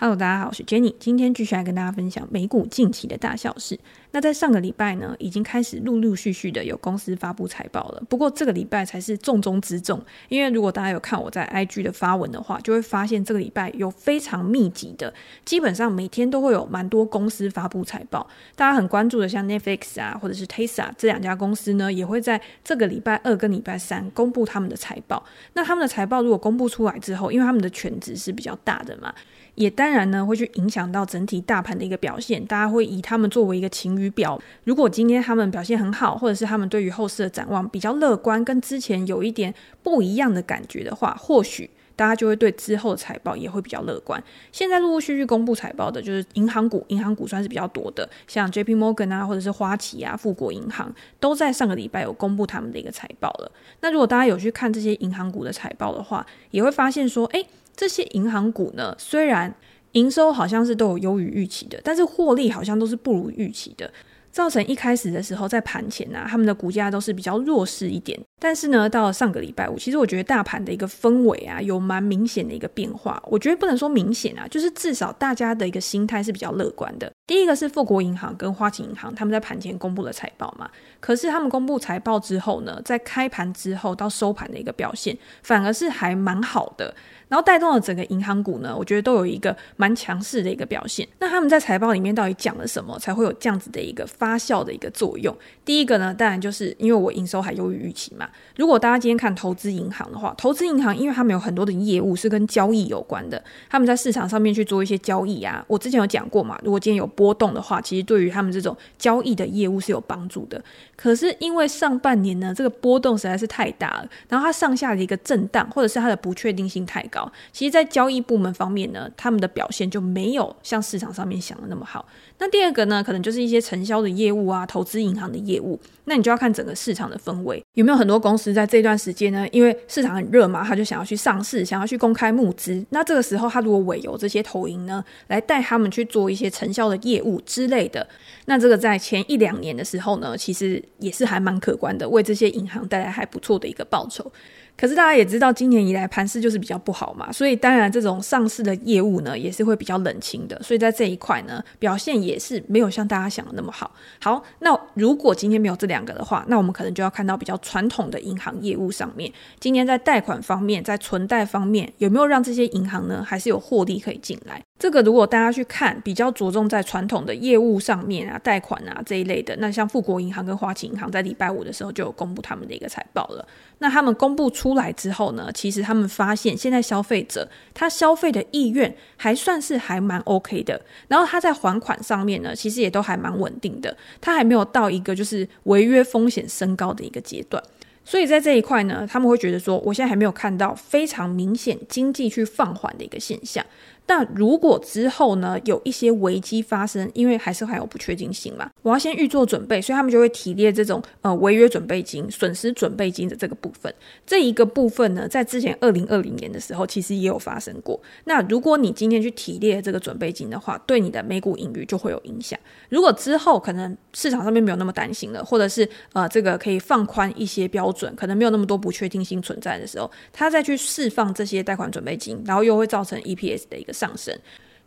Hello，大家好，我是 Jenny，今天继续来跟大家分享美股近期的大小事。那在上个礼拜呢，已经开始陆陆续续的有公司发布财报了。不过这个礼拜才是重中之重，因为如果大家有看我在 IG 的发文的话，就会发现这个礼拜有非常密集的，基本上每天都会有蛮多公司发布财报。大家很关注的，像 Netflix 啊，或者是 Tesla 这两家公司呢，也会在这个礼拜二跟礼拜三公布他们的财报。那他们的财报如果公布出来之后，因为他们的全值是比较大的嘛。也当然呢，会去影响到整体大盘的一个表现。大家会以他们作为一个晴雨表。如果今天他们表现很好，或者是他们对于后市的展望比较乐观，跟之前有一点不一样的感觉的话，或许大家就会对之后的财报也会比较乐观。现在陆陆续续公布财报的，就是银行股，银行股算是比较多的，像 JP Morgan 啊，或者是花旗啊、富国银行，都在上个礼拜有公布他们的一个财报了。那如果大家有去看这些银行股的财报的话，也会发现说，哎。这些银行股呢，虽然营收好像是都有优于预期的，但是获利好像都是不如预期的。造成一开始的时候在盘前啊，他们的股价都是比较弱势一点。但是呢，到了上个礼拜五，其实我觉得大盘的一个氛围啊，有蛮明显的一个变化。我觉得不能说明显啊，就是至少大家的一个心态是比较乐观的。第一个是富国银行跟花旗银行，他们在盘前公布了财报嘛。可是他们公布财报之后呢，在开盘之后到收盘的一个表现，反而是还蛮好的。然后带动了整个银行股呢，我觉得都有一个蛮强势的一个表现。那他们在财报里面到底讲了什么，才会有这样子的一个发酵的一个作用？第一个呢，当然就是因为我营收还优于预期嘛。如果大家今天看投资银行的话，投资银行因为他们有很多的业务是跟交易有关的，他们在市场上面去做一些交易啊。我之前有讲过嘛，如果今天有波动的话，其实对于他们这种交易的业务是有帮助的。可是因为上半年呢，这个波动实在是太大了，然后它上下的一个震荡，或者是它的不确定性太高。其实，在交易部门方面呢，他们的表现就没有像市场上面想的那么好。那第二个呢，可能就是一些承销的业务啊，投资银行的业务。那你就要看整个市场的氛围，有没有很多公司在这段时间呢？因为市场很热嘛，他就想要去上市，想要去公开募资。那这个时候，他如果委由这些投银呢，来带他们去做一些承销的业务之类的，那这个在前一两年的时候呢，其实也是还蛮可观的，为这些银行带来还不错的一个报酬。可是大家也知道，今年以来盘势就是比较不好嘛，所以当然这种上市的业务呢，也是会比较冷清的。所以在这一块呢，表现也是没有像大家想的那么好。好，那如果今天没有这两个的话，那我们可能就要看到比较传统的银行业务上面，今年在贷款方面，在存贷方面，有没有让这些银行呢，还是有获利可以进来？这个如果大家去看，比较着重在传统的业务上面啊，贷款啊这一类的，那像富国银行跟花旗银行在礼拜五的时候就有公布他们的一个财报了。那他们公布出出来之后呢，其实他们发现现在消费者他消费的意愿还算是还蛮 OK 的，然后他在还款上面呢，其实也都还蛮稳定的，他还没有到一个就是违约风险升高的一个阶段。所以在这一块呢，他们会觉得说，我现在还没有看到非常明显经济去放缓的一个现象。但如果之后呢，有一些危机发生，因为还是还有不确定性嘛，我要先预做准备，所以他们就会提列这种呃违约准备金、损失准备金的这个部分。这一个部分呢，在之前二零二零年的时候，其实也有发生过。那如果你今天去提列这个准备金的话，对你的美股盈余就会有影响。如果之后可能市场上面没有那么担心了，或者是呃这个可以放宽一些标准，可能没有那么多不确定性存在的时候，他再去释放这些贷款准备金，然后又会造成 EPS 的一个上升，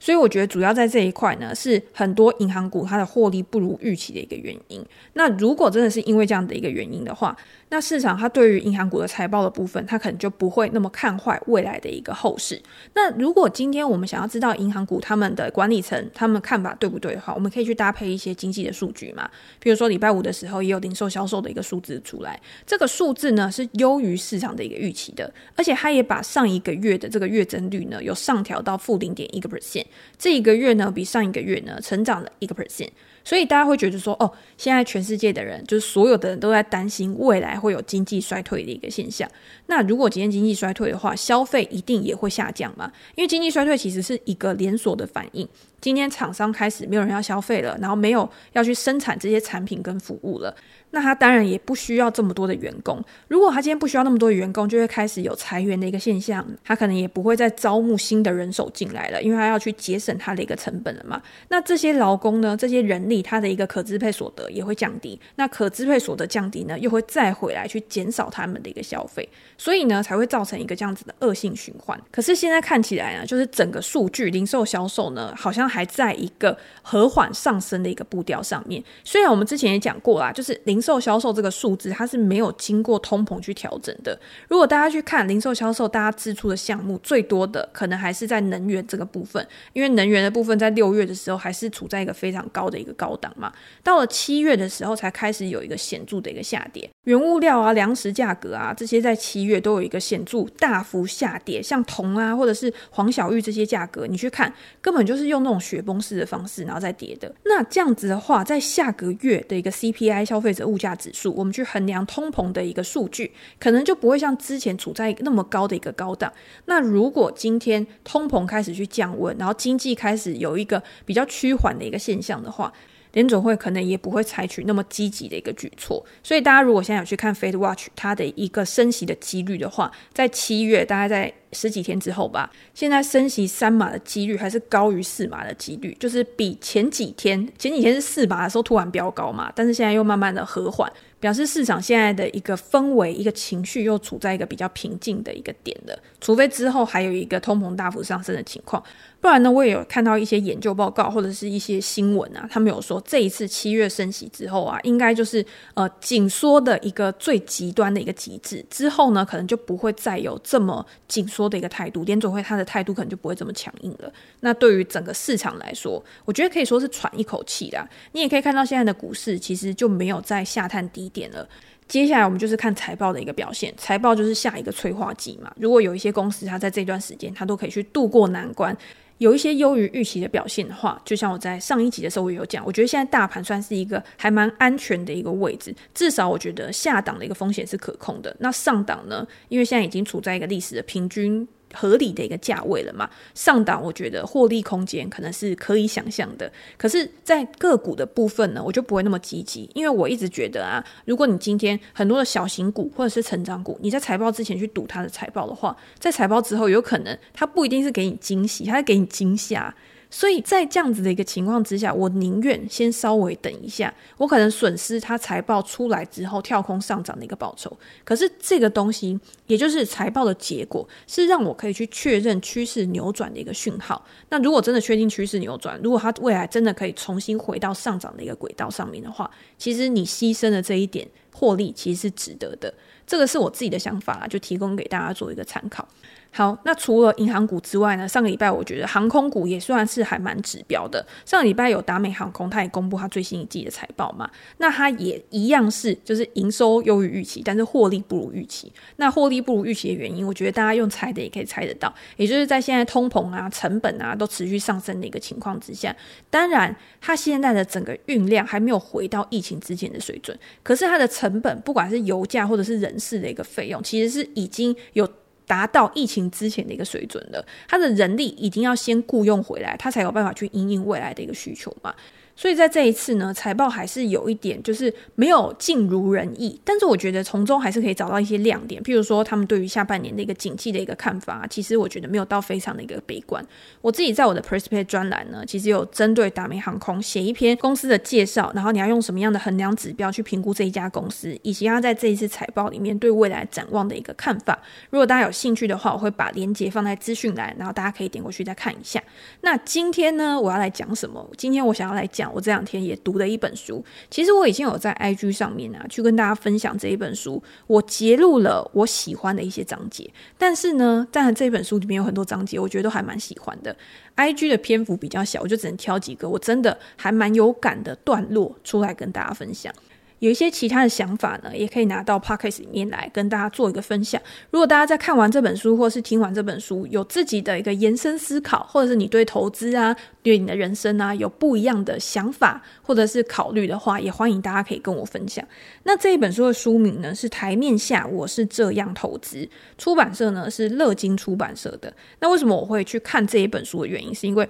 所以我觉得主要在这一块呢，是很多银行股它的获利不如预期的一个原因。那如果真的是因为这样的一个原因的话，那市场它对于银行股的财报的部分，它可能就不会那么看坏未来的一个后市。那如果今天我们想要知道银行股他们的管理层他们看法对不对的话，我们可以去搭配一些经济的数据嘛。比如说礼拜五的时候也有零售销售的一个数字出来，这个数字呢是优于市场的一个预期的，而且它也把上一个月的这个月增率呢有上调到负零点一个 percent，这一个月呢比上一个月呢成长了一个 percent。所以大家会觉得说，哦，现在全世界的人，就是所有的人都在担心未来会有经济衰退的一个现象。那如果今天经济衰退的话，消费一定也会下降嘛？因为经济衰退其实是一个连锁的反应。今天厂商开始没有人要消费了，然后没有要去生产这些产品跟服务了，那他当然也不需要这么多的员工。如果他今天不需要那么多的员工，就会开始有裁员的一个现象。他可能也不会再招募新的人手进来了，因为他要去节省他的一个成本了嘛。那这些劳工呢，这些人力，他的一个可支配所得也会降低。那可支配所得降低呢，又会再回来去减少他们的一个消费，所以呢，才会造成一个这样子的恶性循环。可是现在看起来呢，就是整个数据零售销售呢，好像还在一个和缓上升的一个步调上面。虽然我们之前也讲过啦，就是零零售销售这个数字它是没有经过通膨去调整的。如果大家去看零售销售，大家支出的项目最多的可能还是在能源这个部分，因为能源的部分在六月的时候还是处在一个非常高的一个高档嘛。到了七月的时候才开始有一个显著的一个下跌，原物料啊、粮食价格啊这些在七月都有一个显著大幅下跌，像铜啊或者是黄小玉这些价格，你去看根本就是用那种雪崩式的方式然后再跌的。那这样子的话，在下个月的一个 CPI 消费者物价指数，我们去衡量通膨的一个数据，可能就不会像之前处在那么高的一个高档。那如果今天通膨开始去降温，然后经济开始有一个比较趋缓的一个现象的话，联准会可能也不会采取那么积极的一个举措，所以大家如果现在有去看 Fed Watch 它的一个升息的几率的话，在七月大概在十几天之后吧，现在升息三码的几率还是高于四码的几率，就是比前几天前几天是四码的时候突然飙高嘛，但是现在又慢慢的和缓，表示市场现在的一个氛围、一个情绪又处在一个比较平静的一个点了，除非之后还有一个通膨大幅上升的情况。不然呢，我也有看到一些研究报告或者是一些新闻啊，他们有说这一次七月升息之后啊，应该就是呃紧缩的一个最极端的一个极致，之后呢可能就不会再有这么紧缩的一个态度，联准会他的态度可能就不会这么强硬了。那对于整个市场来说，我觉得可以说是喘一口气啦。你也可以看到现在的股市其实就没有再下探低点了。接下来我们就是看财报的一个表现，财报就是下一个催化剂嘛。如果有一些公司它在这段时间它都可以去度过难关。有一些优于预期的表现的话，就像我在上一集的时候也有讲，我觉得现在大盘算是一个还蛮安全的一个位置，至少我觉得下档的一个风险是可控的。那上档呢？因为现在已经处在一个历史的平均。合理的一个价位了嘛，上档我觉得获利空间可能是可以想象的。可是，在个股的部分呢，我就不会那么积极，因为我一直觉得啊，如果你今天很多的小型股或者是成长股，你在财报之前去赌它的财报的话，在财报之后，有可能它不一定是给你惊喜，它是给你惊吓。所以在这样子的一个情况之下，我宁愿先稍微等一下，我可能损失它财报出来之后跳空上涨的一个报酬。可是这个东西，也就是财报的结果，是让我可以去确认趋势扭转的一个讯号。那如果真的确定趋势扭转，如果它未来真的可以重新回到上涨的一个轨道上面的话，其实你牺牲的这一点获利其实是值得的。这个是我自己的想法，就提供给大家做一个参考。好，那除了银行股之外呢，上个礼拜我觉得航空股也算是还蛮指标的。上个礼拜有达美航空，它也公布它最新一季的财报嘛，那它也一样是就是营收优于预期，但是获利不如预期。那获利不如预期的原因，我觉得大家用猜的也可以猜得到，也就是在现在通膨啊、成本啊都持续上升的一个情况之下，当然它现在的整个运量还没有回到疫情之前的水准，可是它的成本不管是油价或者是人事的一个费用，其实是已经有。达到疫情之前的一个水准的，他的人力一定要先雇佣回来，他才有办法去因应未来的一个需求嘛。所以在这一次呢，财报还是有一点就是没有尽如人意，但是我觉得从中还是可以找到一些亮点。譬如说，他们对于下半年的一个景气的一个看法，其实我觉得没有到非常的一个悲观。我自己在我的 p r e s p e c t 专栏呢，其实有针对达美航空写一篇公司的介绍，然后你要用什么样的衡量指标去评估这一家公司，以及他在这一次财报里面对未来展望的一个看法。如果大家有兴趣的话，我会把链接放在资讯栏，然后大家可以点过去再看一下。那今天呢，我要来讲什么？今天我想要来讲。我这两天也读了一本书，其实我已经有在 IG 上面啊，去跟大家分享这一本书。我截录了我喜欢的一些章节，但是呢，在这本书里面有很多章节，我觉得都还蛮喜欢的。IG 的篇幅比较小，我就只能挑几个我真的还蛮有感的段落出来跟大家分享。有一些其他的想法呢，也可以拿到 Podcast 里面来跟大家做一个分享。如果大家在看完这本书，或是听完这本书，有自己的一个延伸思考，或者是你对投资啊、对你的人生啊有不一样的想法，或者是考虑的话，也欢迎大家可以跟我分享。那这一本书的书名呢是《台面下我是这样投资》，出版社呢是乐金出版社的。那为什么我会去看这一本书的原因，是因为。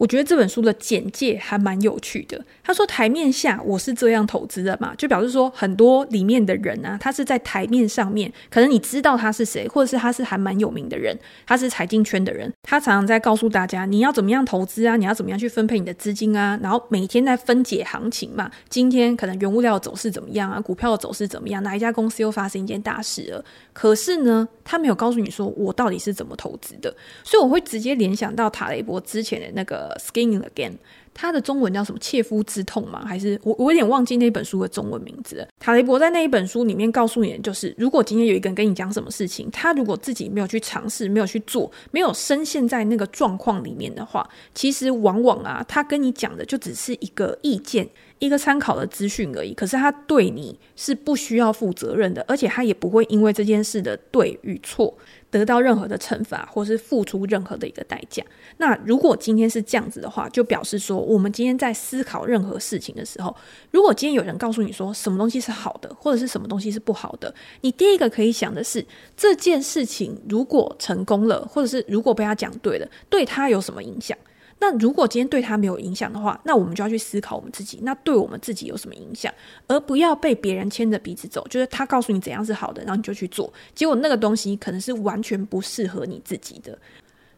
我觉得这本书的简介还蛮有趣的。他说：“台面下我是这样投资的嘛，就表示说很多里面的人啊，他是在台面上面，可能你知道他是谁，或者是他是还蛮有名的人，他是财经圈的人，他常常在告诉大家你要怎么样投资啊，你要怎么样去分配你的资金啊，然后每天在分解行情嘛。今天可能原物料的走势怎么样啊，股票的走势怎么样，哪一家公司又发生一件大事了？可是呢，他没有告诉你说我到底是怎么投资的，所以我会直接联想到塔雷伯之前的那个。” Skin again，他的中文叫什么？切肤之痛吗？还是我我有点忘记那本书的中文名字。塔雷伯在那一本书里面告诉你的就是，如果今天有一个人跟你讲什么事情，他如果自己没有去尝试，没有去做，没有深陷在那个状况里面的话，其实往往啊，他跟你讲的就只是一个意见。一个参考的资讯而已，可是他对你是不需要负责任的，而且他也不会因为这件事的对与错得到任何的惩罚，或是付出任何的一个代价。那如果今天是这样子的话，就表示说，我们今天在思考任何事情的时候，如果今天有人告诉你说什么东西是好的，或者是什么东西是不好的，你第一个可以想的是，这件事情如果成功了，或者是如果被他讲对了，对他有什么影响？那如果今天对他没有影响的话，那我们就要去思考我们自己，那对我们自己有什么影响，而不要被别人牵着鼻子走。就是他告诉你怎样是好的，然后你就去做，结果那个东西可能是完全不适合你自己的。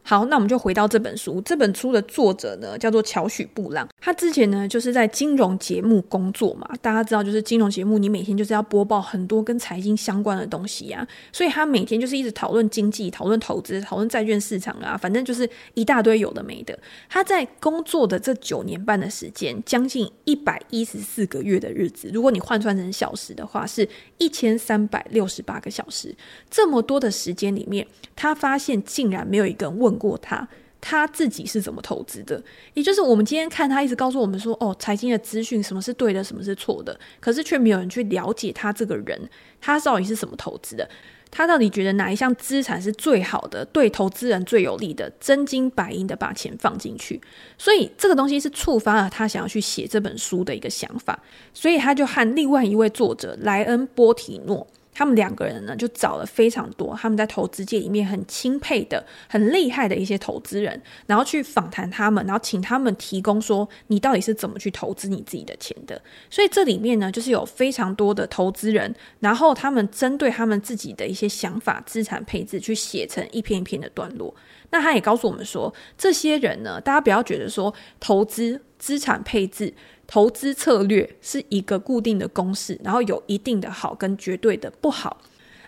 好，那我们就回到这本书。这本书的作者呢，叫做乔许布朗。他之前呢，就是在金融节目工作嘛。大家知道，就是金融节目，你每天就是要播报很多跟财经相关的东西呀。所以他每天就是一直讨论经济、讨论投资、讨论债券市场啊，反正就是一大堆有的没的。他在工作的这九年半的时间，将近一百一十四个月的日子，如果你换算成小时的话，是一千三百六十八个小时。这么多的时间里面，他发现竟然没有一个人问。过他，他自己是怎么投资的？也就是我们今天看他一直告诉我们说，哦，财经的资讯什么是对的，什么是错的，可是却没有人去了解他这个人，他到底是什么投资的？他到底觉得哪一项资产是最好的，对投资人最有利的，真金白银的把钱放进去？所以这个东西是触发了他想要去写这本书的一个想法，所以他就和另外一位作者莱恩波提诺。他们两个人呢，就找了非常多他们在投资界里面很钦佩的、很厉害的一些投资人，然后去访谈他们，然后请他们提供说你到底是怎么去投资你自己的钱的。所以这里面呢，就是有非常多的投资人，然后他们针对他们自己的一些想法、资产配置去写成一篇一篇的段落。那他也告诉我们说，这些人呢，大家不要觉得说投资、资产配置。投资策略是一个固定的公式，然后有一定的好跟绝对的不好，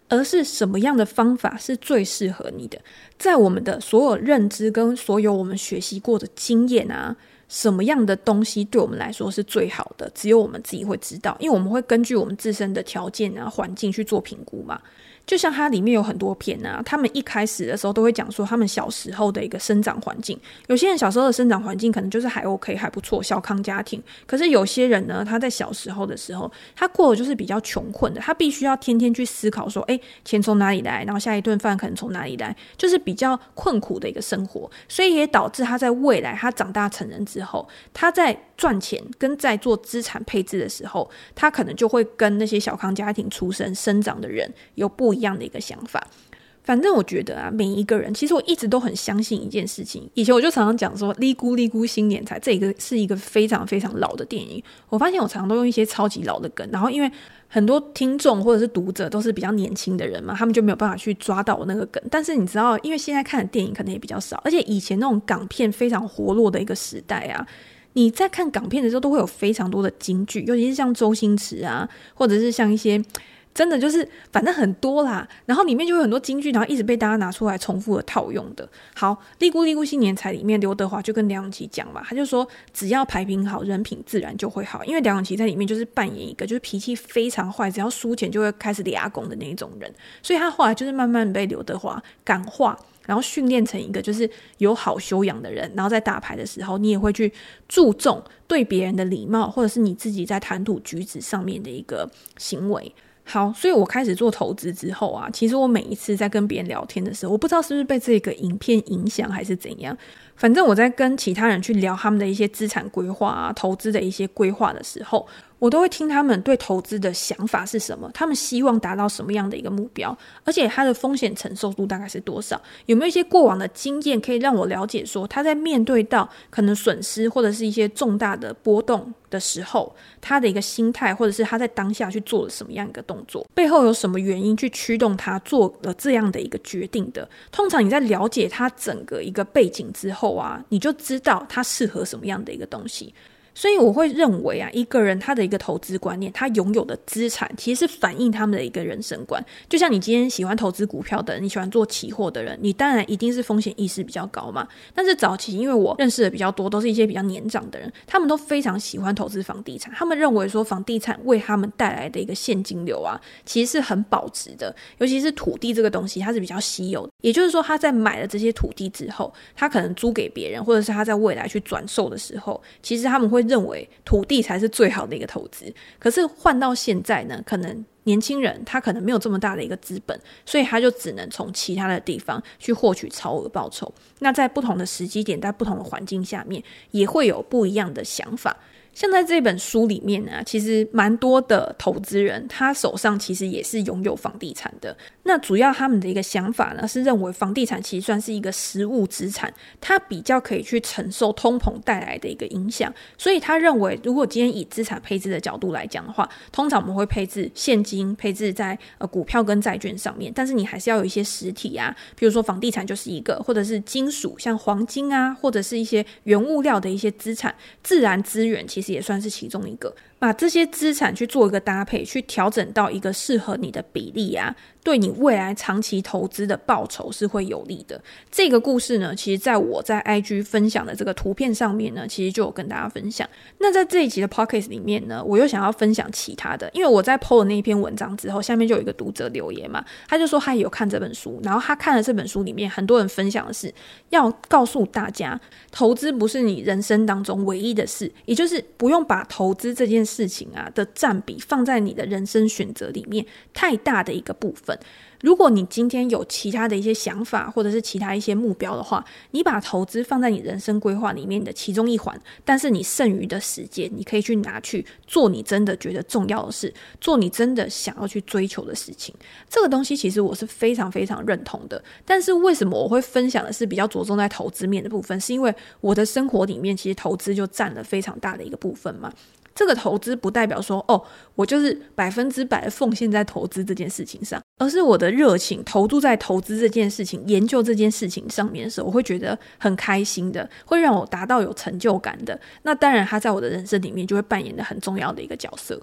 而是什么样的方法是最适合你的？在我们的所有认知跟所有我们学习过的经验啊，什么样的东西对我们来说是最好的？只有我们自己会知道，因为我们会根据我们自身的条件啊、环境去做评估嘛。就像它里面有很多篇啊，他们一开始的时候都会讲说他们小时候的一个生长环境。有些人小时候的生长环境可能就是还 OK 还不错，小康家庭。可是有些人呢，他在小时候的时候，他过的就是比较穷困的，他必须要天天去思考说，诶，钱从哪里来？然后下一顿饭可能从哪里来？就是比较困苦的一个生活，所以也导致他在未来他长大成人之后，他在赚钱跟在做资产配置的时候，他可能就会跟那些小康家庭出生生长的人有不一样的一个想法。反正我觉得啊，每一个人其实我一直都很相信一件事情。以前我就常常讲说“哩咕哩咕新年财”，这个是一个非常非常老的电影。我发现我常常都用一些超级老的梗，然后因为很多听众或者是读者都是比较年轻的人嘛，他们就没有办法去抓到我那个梗。但是你知道，因为现在看的电影可能也比较少，而且以前那种港片非常活络的一个时代啊。你在看港片的时候，都会有非常多的金句，尤其是像周星驰啊，或者是像一些真的就是反正很多啦，然后里面就有很多金句，然后一直被大家拿出来重复的套用的。好，哩咕哩咕新年财里面，刘德华就跟梁咏琪讲嘛，他就说只要牌品好，人品自然就会好。因为梁咏琪在里面就是扮演一个就是脾气非常坏，只要输钱就会开始抓狂的那一种人，所以他后来就是慢慢被刘德华感化。然后训练成一个就是有好修养的人，然后在打牌的时候，你也会去注重对别人的礼貌，或者是你自己在谈吐举止上面的一个行为。好，所以我开始做投资之后啊，其实我每一次在跟别人聊天的时候，我不知道是不是被这个影片影响还是怎样，反正我在跟其他人去聊他们的一些资产规划啊、投资的一些规划的时候，我都会听他们对投资的想法是什么，他们希望达到什么样的一个目标，而且他的风险承受度大概是多少，有没有一些过往的经验可以让我了解说他在面对到可能损失或者是一些重大的波动的时候，他的一个心态，或者是他在当下去做了什么样一个动作，背后有什么原因去驱动他做了这样的一个决定的。通常你在了解他整个一个背景之后啊，你就知道他适合什么样的一个东西。所以我会认为啊，一个人他的一个投资观念，他拥有的资产其实是反映他们的一个人生观。就像你今天喜欢投资股票的人，你喜欢做期货的人，你当然一定是风险意识比较高嘛。但是早期因为我认识的比较多，都是一些比较年长的人，他们都非常喜欢投资房地产。他们认为说房地产为他们带来的一个现金流啊，其实是很保值的。尤其是土地这个东西，它是比较稀有的。也就是说，他在买了这些土地之后，他可能租给别人，或者是他在未来去转售的时候，其实他们会。认为土地才是最好的一个投资，可是换到现在呢，可能年轻人他可能没有这么大的一个资本，所以他就只能从其他的地方去获取超额报酬。那在不同的时机点，在不同的环境下面，也会有不一样的想法。像在这本书里面呢，其实蛮多的投资人，他手上其实也是拥有房地产的。那主要他们的一个想法呢，是认为房地产其实算是一个实物资产，它比较可以去承受通膨带来的一个影响。所以他认为，如果今天以资产配置的角度来讲的话，通常我们会配置现金，配置在呃股票跟债券上面。但是你还是要有一些实体啊，比如说房地产就是一个，或者是金属，像黄金啊，或者是一些原物料的一些资产，自然资源其实。也算是其中一个。把这些资产去做一个搭配，去调整到一个适合你的比例啊，对你未来长期投资的报酬是会有利的。这个故事呢，其实在我在 IG 分享的这个图片上面呢，其实就有跟大家分享。那在这一集的 Podcast 里面呢，我又想要分享其他的，因为我在 PO 了那一篇文章之后，下面就有一个读者留言嘛，他就说他也有看这本书，然后他看了这本书里面很多人分享的是要告诉大家，投资不是你人生当中唯一的事，也就是不用把投资这件事。事情啊的占比放在你的人生选择里面太大的一个部分。如果你今天有其他的一些想法，或者是其他一些目标的话，你把投资放在你人生规划里面的其中一环，但是你剩余的时间，你可以去拿去做你真的觉得重要的事，做你真的想要去追求的事情。这个东西其实我是非常非常认同的。但是为什么我会分享的是比较着重在投资面的部分？是因为我的生活里面其实投资就占了非常大的一个部分嘛。这个投资不代表说哦，我就是百分之百奉献在投资这件事情上，而是我的热情投注在投资这件事情、研究这件事情上面的时候，我会觉得很开心的，会让我达到有成就感的。那当然，他在我的人生里面就会扮演的很重要的一个角色。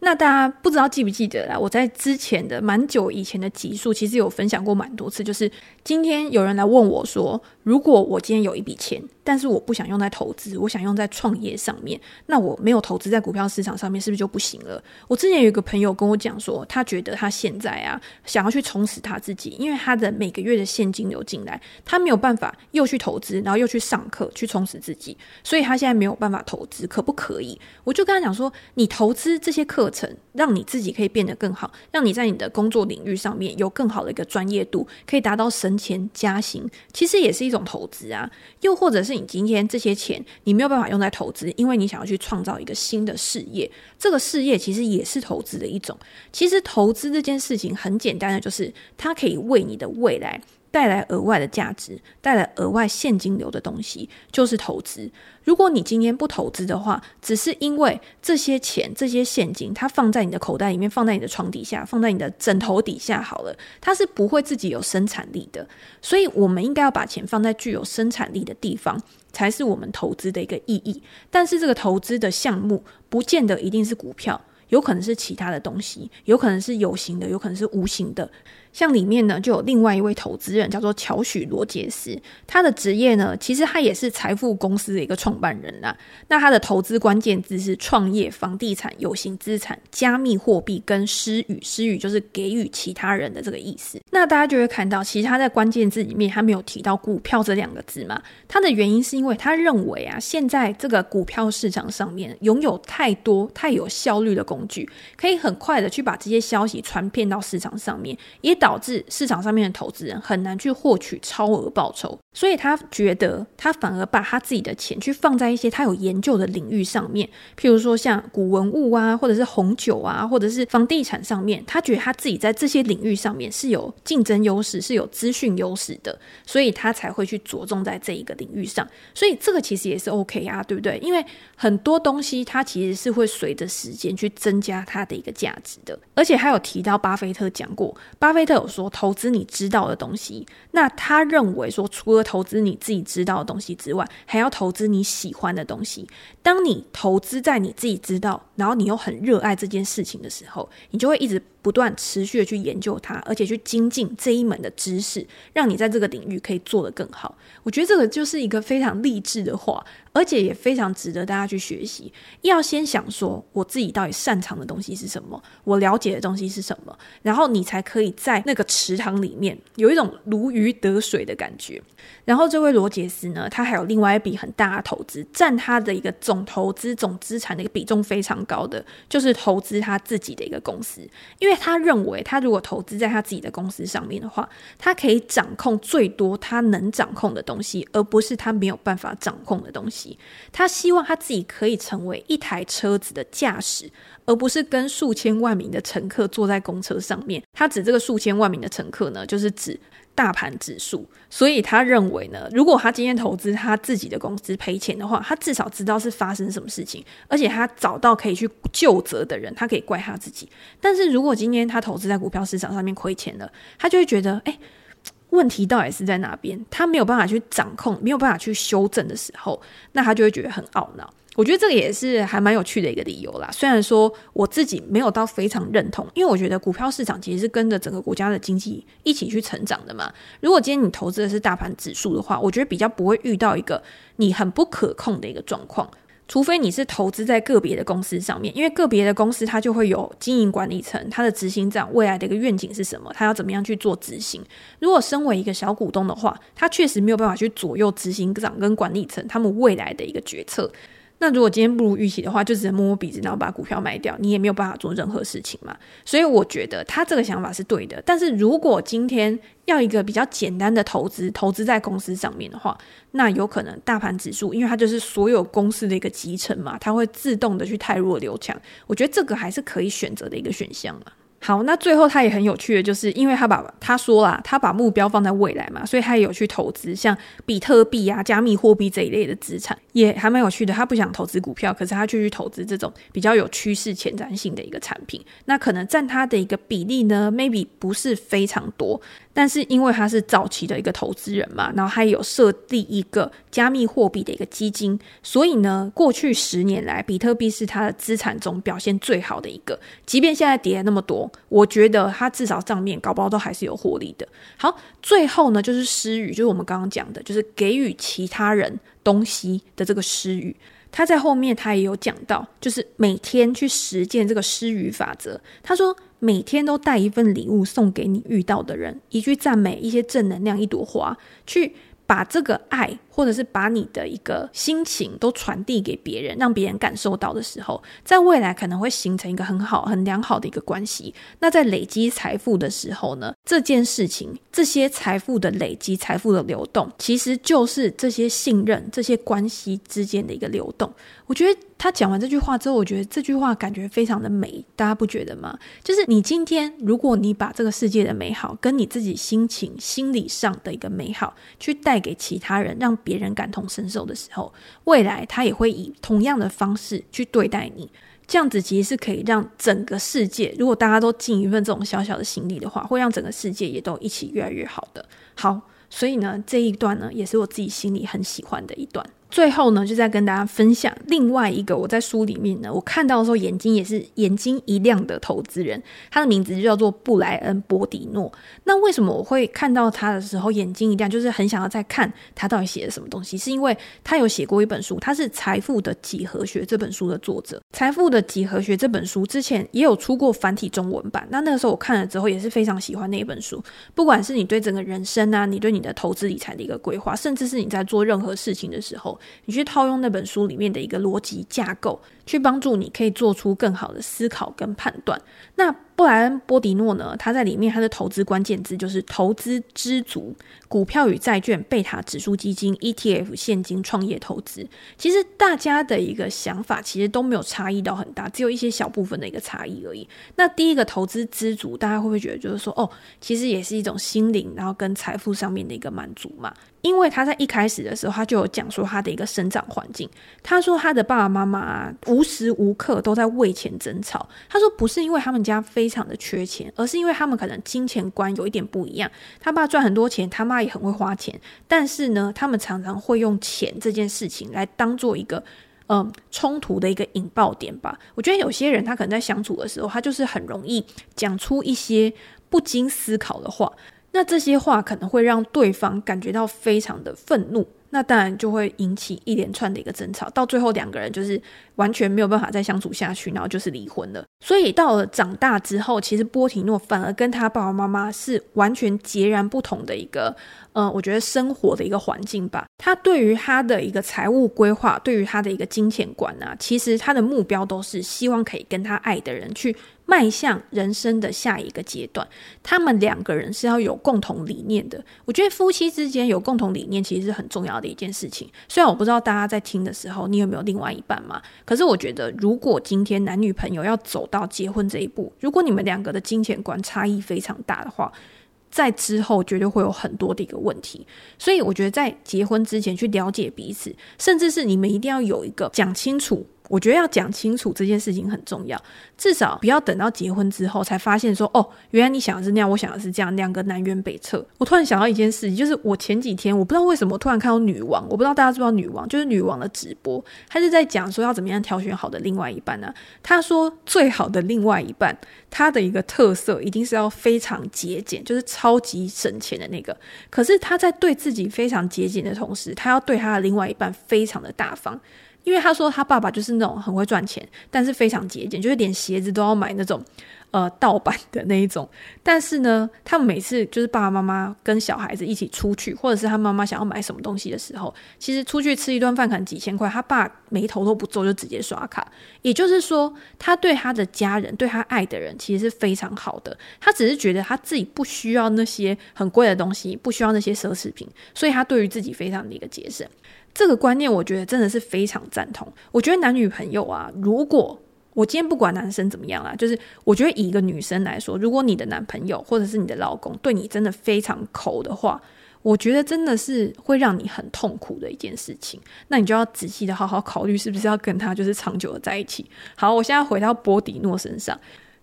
那大家不知道记不记得啦？我在之前的蛮久以前的集数，其实有分享过蛮多次。就是今天有人来问我说，如果我今天有一笔钱，但是我不想用在投资，我想用在创业上面，那我没有投资在股票市场上面，是不是就不行了？我之前有一个朋友跟我讲说，他觉得他现在啊，想要去充实他自己，因为他的每个月的现金流进来，他没有办法又去投资，然后又去上课去充实自己，所以他现在没有办法投资，可不可以？我就跟他讲说，你投资这些课程，让你自己可以变得更好，让你在你的工作领域上面有更好的一个专业度，可以达到升迁加薪，其实也是一种投资啊。又或者是你今天这些钱你没有办法用在投资，因为你想要去创造一个新的事业，这个事业其实也是投资的一种。其实投资这件事情很简单的，就是它可以为你的未来。带来额外的价值，带来额外现金流的东西，就是投资。如果你今天不投资的话，只是因为这些钱、这些现金，它放在你的口袋里面，放在你的床底下，放在你的枕头底下好了，它是不会自己有生产力的。所以，我们应该要把钱放在具有生产力的地方，才是我们投资的一个意义。但是，这个投资的项目，不见得一定是股票，有可能是其他的东西，有可能是有形的，有可能是无形的。像里面呢，就有另外一位投资人叫做乔许罗杰斯，他的职业呢，其实他也是财富公司的一个创办人啦。那他的投资关键字是创业、房地产、有形资产、加密货币跟施予，施予就是给予其他人的这个意思。那大家就会看到，其实他在关键字里面他没有提到股票这两个字嘛。他的原因是因为他认为啊，现在这个股票市场上面拥有太多太有效率的工具，可以很快的去把这些消息传遍到市场上面，也导致市场上面的投资人很难去获取超额报酬。所以他觉得，他反而把他自己的钱去放在一些他有研究的领域上面，譬如说像古文物啊，或者是红酒啊，或者是房地产上面。他觉得他自己在这些领域上面是有竞争优势，是有资讯优势的，所以他才会去着重在这一个领域上。所以这个其实也是 OK 啊，对不对？因为很多东西它其实是会随着时间去增加它的一个价值的。而且还有提到巴菲特讲过，巴菲特有说，投资你知道的东西。那他认为说，除了投资你自己知道的东西之外，还要投资你喜欢的东西。当你投资在你自己知道，然后你又很热爱这件事情的时候，你就会一直不断持续的去研究它，而且去精进这一门的知识，让你在这个领域可以做得更好。我觉得这个就是一个非常励志的话。而且也非常值得大家去学习。要先想说，我自己到底擅长的东西是什么，我了解的东西是什么，然后你才可以在那个池塘里面有一种如鱼得水的感觉。然后这位罗杰斯呢，他还有另外一笔很大的投资，占他的一个总投资总资产的一个比重非常高的，就是投资他自己的一个公司。因为因为他认为，他如果投资在他自己的公司上面的话，他可以掌控最多他能掌控的东西，而不是他没有办法掌控的东西。他希望他自己可以成为一台车子的驾驶，而不是跟数千万名的乘客坐在公车上面。他指这个数千万名的乘客呢，就是指大盘指数。所以他认为呢，如果他今天投资他自己的公司赔钱的话，他至少知道是发生什么事情，而且他找到可以去究责的人，他可以怪他自己。但是如果今天他投资在股票市场上面亏钱了，他就会觉得，哎。问题到底是在哪边？他没有办法去掌控，没有办法去修正的时候，那他就会觉得很懊恼。我觉得这个也是还蛮有趣的一个理由啦。虽然说我自己没有到非常认同，因为我觉得股票市场其实是跟着整个国家的经济一起去成长的嘛。如果今天你投资的是大盘指数的话，我觉得比较不会遇到一个你很不可控的一个状况。除非你是投资在个别的公司上面，因为个别的公司它就会有经营管理层，它的执行长未来的一个愿景是什么，他要怎么样去做执行。如果身为一个小股东的话，他确实没有办法去左右执行长跟管理层他们未来的一个决策。那如果今天不如预期的话，就只能摸摸鼻子，然后把股票卖掉，你也没有办法做任何事情嘛。所以我觉得他这个想法是对的。但是如果今天要一个比较简单的投资，投资在公司上面的话，那有可能大盘指数，因为它就是所有公司的一个集成嘛，它会自动的去汰弱留强。我觉得这个还是可以选择的一个选项啊。好，那最后他也很有趣的，就是因为他把他说啦，他把目标放在未来嘛，所以他也有去投资像比特币啊、加密货币这一类的资产，也还蛮有趣的。他不想投资股票，可是他却去投资这种比较有趋势前瞻性的一个产品。那可能占他的一个比例呢，maybe 不是非常多。但是因为他是早期的一个投资人嘛，然后他有设立一个加密货币的一个基金，所以呢，过去十年来，比特币是他的资产中表现最好的一个。即便现在跌了那么多，我觉得他至少账面搞不好都还是有获利的。好，最后呢，就是施予，就是我们刚刚讲的，就是给予其他人东西的这个施予。他在后面他也有讲到，就是每天去实践这个施予法则。他说。每天都带一份礼物送给你遇到的人，一句赞美，一些正能量，一朵花，去把这个爱。或者是把你的一个心情都传递给别人，让别人感受到的时候，在未来可能会形成一个很好、很良好的一个关系。那在累积财富的时候呢，这件事情、这些财富的累积、财富的流动，其实就是这些信任、这些关系之间的一个流动。我觉得他讲完这句话之后，我觉得这句话感觉非常的美，大家不觉得吗？就是你今天，如果你把这个世界的美好跟你自己心情、心理上的一个美好，去带给其他人，让别人感同身受的时候，未来他也会以同样的方式去对待你。这样子其实是可以让整个世界，如果大家都尽一份这种小小的心力的话，会让整个世界也都一起越来越好的。好，所以呢，这一段呢，也是我自己心里很喜欢的一段。最后呢，就再跟大家分享另外一个我在书里面呢，我看到的时候眼睛也是眼睛一亮的投资人，他的名字就叫做布莱恩·波迪诺。那为什么我会看到他的时候眼睛一亮，就是很想要再看他到底写了什么东西？是因为他有写过一本书，他是《财富的几何学》这本书的作者。《财富的几何学》这本书之前也有出过繁体中文版，那那个时候我看了之后也是非常喜欢那一本书。不管是你对整个人生啊，你对你的投资理财的一个规划，甚至是你在做任何事情的时候。你去套用那本书里面的一个逻辑架构。去帮助你可以做出更好的思考跟判断。那布莱恩·波迪诺呢？他在里面他的投资关键字就是投资知足、股票与债券、贝塔指数基金、ETF、现金、创业投资。其实大家的一个想法其实都没有差异到很大，只有一些小部分的一个差异而已。那第一个投资知足，大家会不会觉得就是说，哦，其实也是一种心灵，然后跟财富上面的一个满足嘛？因为他在一开始的时候，他就有讲说他的一个生长环境。他说他的爸爸妈妈啊，无时无刻都在为钱争吵。他说不是因为他们家非常的缺钱，而是因为他们可能金钱观有一点不一样。他爸赚很多钱，他妈也很会花钱，但是呢，他们常常会用钱这件事情来当做一个嗯冲突的一个引爆点吧。我觉得有些人他可能在相处的时候，他就是很容易讲出一些不经思考的话。那这些话可能会让对方感觉到非常的愤怒，那当然就会引起一连串的一个争吵，到最后两个人就是完全没有办法再相处下去，然后就是离婚了。所以到了长大之后，其实波提诺反而跟他爸爸妈妈是完全截然不同的一个，呃，我觉得生活的一个环境吧。他对于他的一个财务规划，对于他的一个金钱观啊，其实他的目标都是希望可以跟他爱的人去。迈向人生的下一个阶段，他们两个人是要有共同理念的。我觉得夫妻之间有共同理念，其实是很重要的一件事情。虽然我不知道大家在听的时候，你有没有另外一半嘛？可是我觉得，如果今天男女朋友要走到结婚这一步，如果你们两个的金钱观差异非常大的话，在之后绝对会有很多的一个问题。所以我觉得，在结婚之前去了解彼此，甚至是你们一定要有一个讲清楚。我觉得要讲清楚这件事情很重要，至少不要等到结婚之后才发现说，哦，原来你想的是那样，我想的是这样，两个南辕北辙。我突然想到一件事情，就是我前几天我不知道为什么突然看到女王，我不知道大家知不知道女王，就是女王的直播，她是在讲说要怎么样挑选好的另外一半呢？她说最好的另外一半，他的一个特色一定是要非常节俭，就是超级省钱的那个。可是他在对自己非常节俭的同时，他要对他的另外一半非常的大方。因为他说他爸爸就是那种很会赚钱，但是非常节俭，就是连鞋子都要买那种呃盗版的那一种。但是呢，他们每次就是爸爸妈妈跟小孩子一起出去，或者是他妈妈想要买什么东西的时候，其实出去吃一顿饭可能几千块，他爸眉头都不皱就直接刷卡。也就是说，他对他的家人、对他爱的人其实是非常好的。他只是觉得他自己不需要那些很贵的东西，不需要那些奢侈品，所以他对于自己非常的一个节省。这个观念，我觉得真的是非常赞同。我觉得男女朋友啊，如果我今天不管男生怎么样啦，就是我觉得以一个女生来说，如果你的男朋友或者是你的老公对你真的非常抠的话，我觉得真的是会让你很痛苦的一件事情。那你就要仔细的好好考虑，是不是要跟他就是长久的在一起。好，我现在回到波迪诺身上。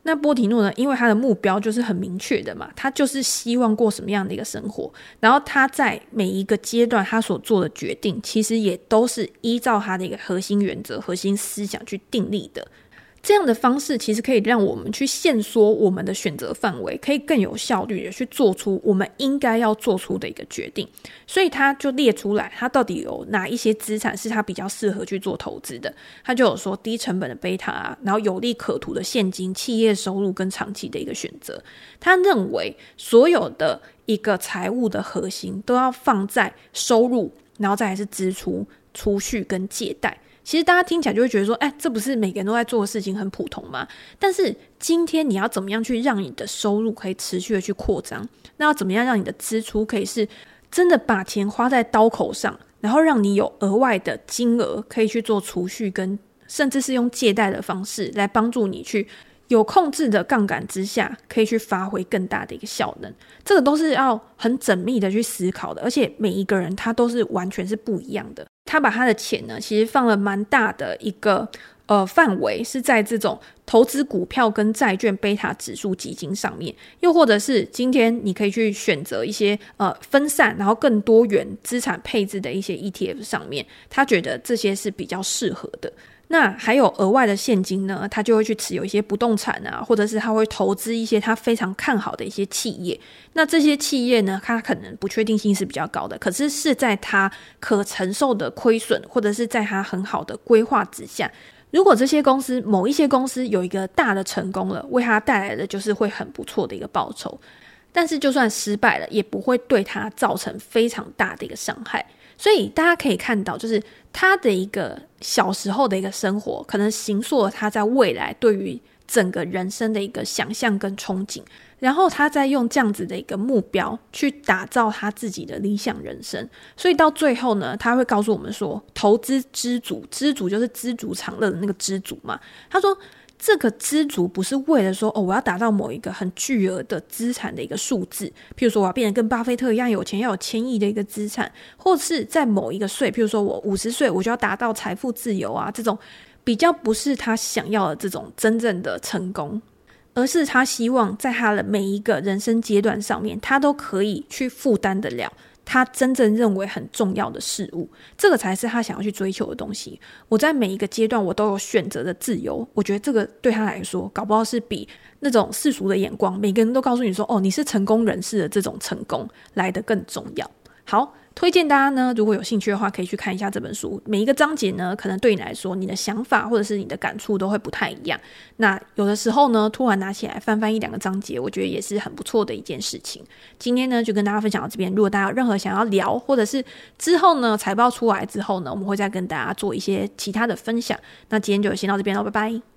那波提诺呢？因为他的目标就是很明确的嘛，他就是希望过什么样的一个生活，然后他在每一个阶段他所做的决定，其实也都是依照他的一个核心原则、核心思想去定立的。这样的方式其实可以让我们去限缩我们的选择范围，可以更有效率的去做出我们应该要做出的一个决定。所以他就列出来，他到底有哪一些资产是他比较适合去做投资的。他就有说低成本的贝塔啊，然后有利可图的现金、企业收入跟长期的一个选择。他认为所有的一个财务的核心都要放在收入，然后再来是支出、储蓄跟借贷。其实大家听起来就会觉得说，哎，这不是每个人都在做的事情，很普通吗？但是今天你要怎么样去让你的收入可以持续的去扩张？那要怎么样让你的支出可以是真的把钱花在刀口上，然后让你有额外的金额可以去做储蓄，跟甚至是用借贷的方式来帮助你去有控制的杠杆之下，可以去发挥更大的一个效能。这个都是要很缜密的去思考的，而且每一个人他都是完全是不一样的。他把他的钱呢，其实放了蛮大的一个呃范围，是在这种投资股票跟债券、贝塔指数基金上面，又或者是今天你可以去选择一些呃分散然后更多元资产配置的一些 ETF 上面，他觉得这些是比较适合的。那还有额外的现金呢，他就会去持有一些不动产啊，或者是他会投资一些他非常看好的一些企业。那这些企业呢，它可能不确定性是比较高的，可是是在他可承受的亏损，或者是在他很好的规划之下，如果这些公司某一些公司有一个大的成功了，为他带来的就是会很不错的一个报酬。但是就算失败了，也不会对他造成非常大的一个伤害。所以大家可以看到，就是他的一个小时候的一个生活，可能形塑了他在未来对于整个人生的一个想象跟憧憬。然后他再用这样子的一个目标去打造他自己的理想人生。所以到最后呢，他会告诉我们说：“投资知足，知足就是知足常乐的那个知足嘛。”他说。这个知足不是为了说哦，我要达到某一个很巨额的资产的一个数字，譬如说我要变得跟巴菲特一样有钱，要有千亿的一个资产，或是在某一个岁，譬如说我五十岁我就要达到财富自由啊，这种比较不是他想要的这种真正的成功，而是他希望在他的每一个人生阶段上面，他都可以去负担得了。他真正认为很重要的事物，这个才是他想要去追求的东西。我在每一个阶段，我都有选择的自由。我觉得这个对他来说，搞不好是比那种世俗的眼光，每个人都告诉你说：“哦，你是成功人士的这种成功来的更重要。”好。推荐大家呢，如果有兴趣的话，可以去看一下这本书。每一个章节呢，可能对你来说，你的想法或者是你的感触都会不太一样。那有的时候呢，突然拿起来翻翻一两个章节，我觉得也是很不错的一件事情。今天呢，就跟大家分享到这边。如果大家有任何想要聊，或者是之后呢，财报出来之后呢，我们会再跟大家做一些其他的分享。那今天就先到这边喽，拜拜。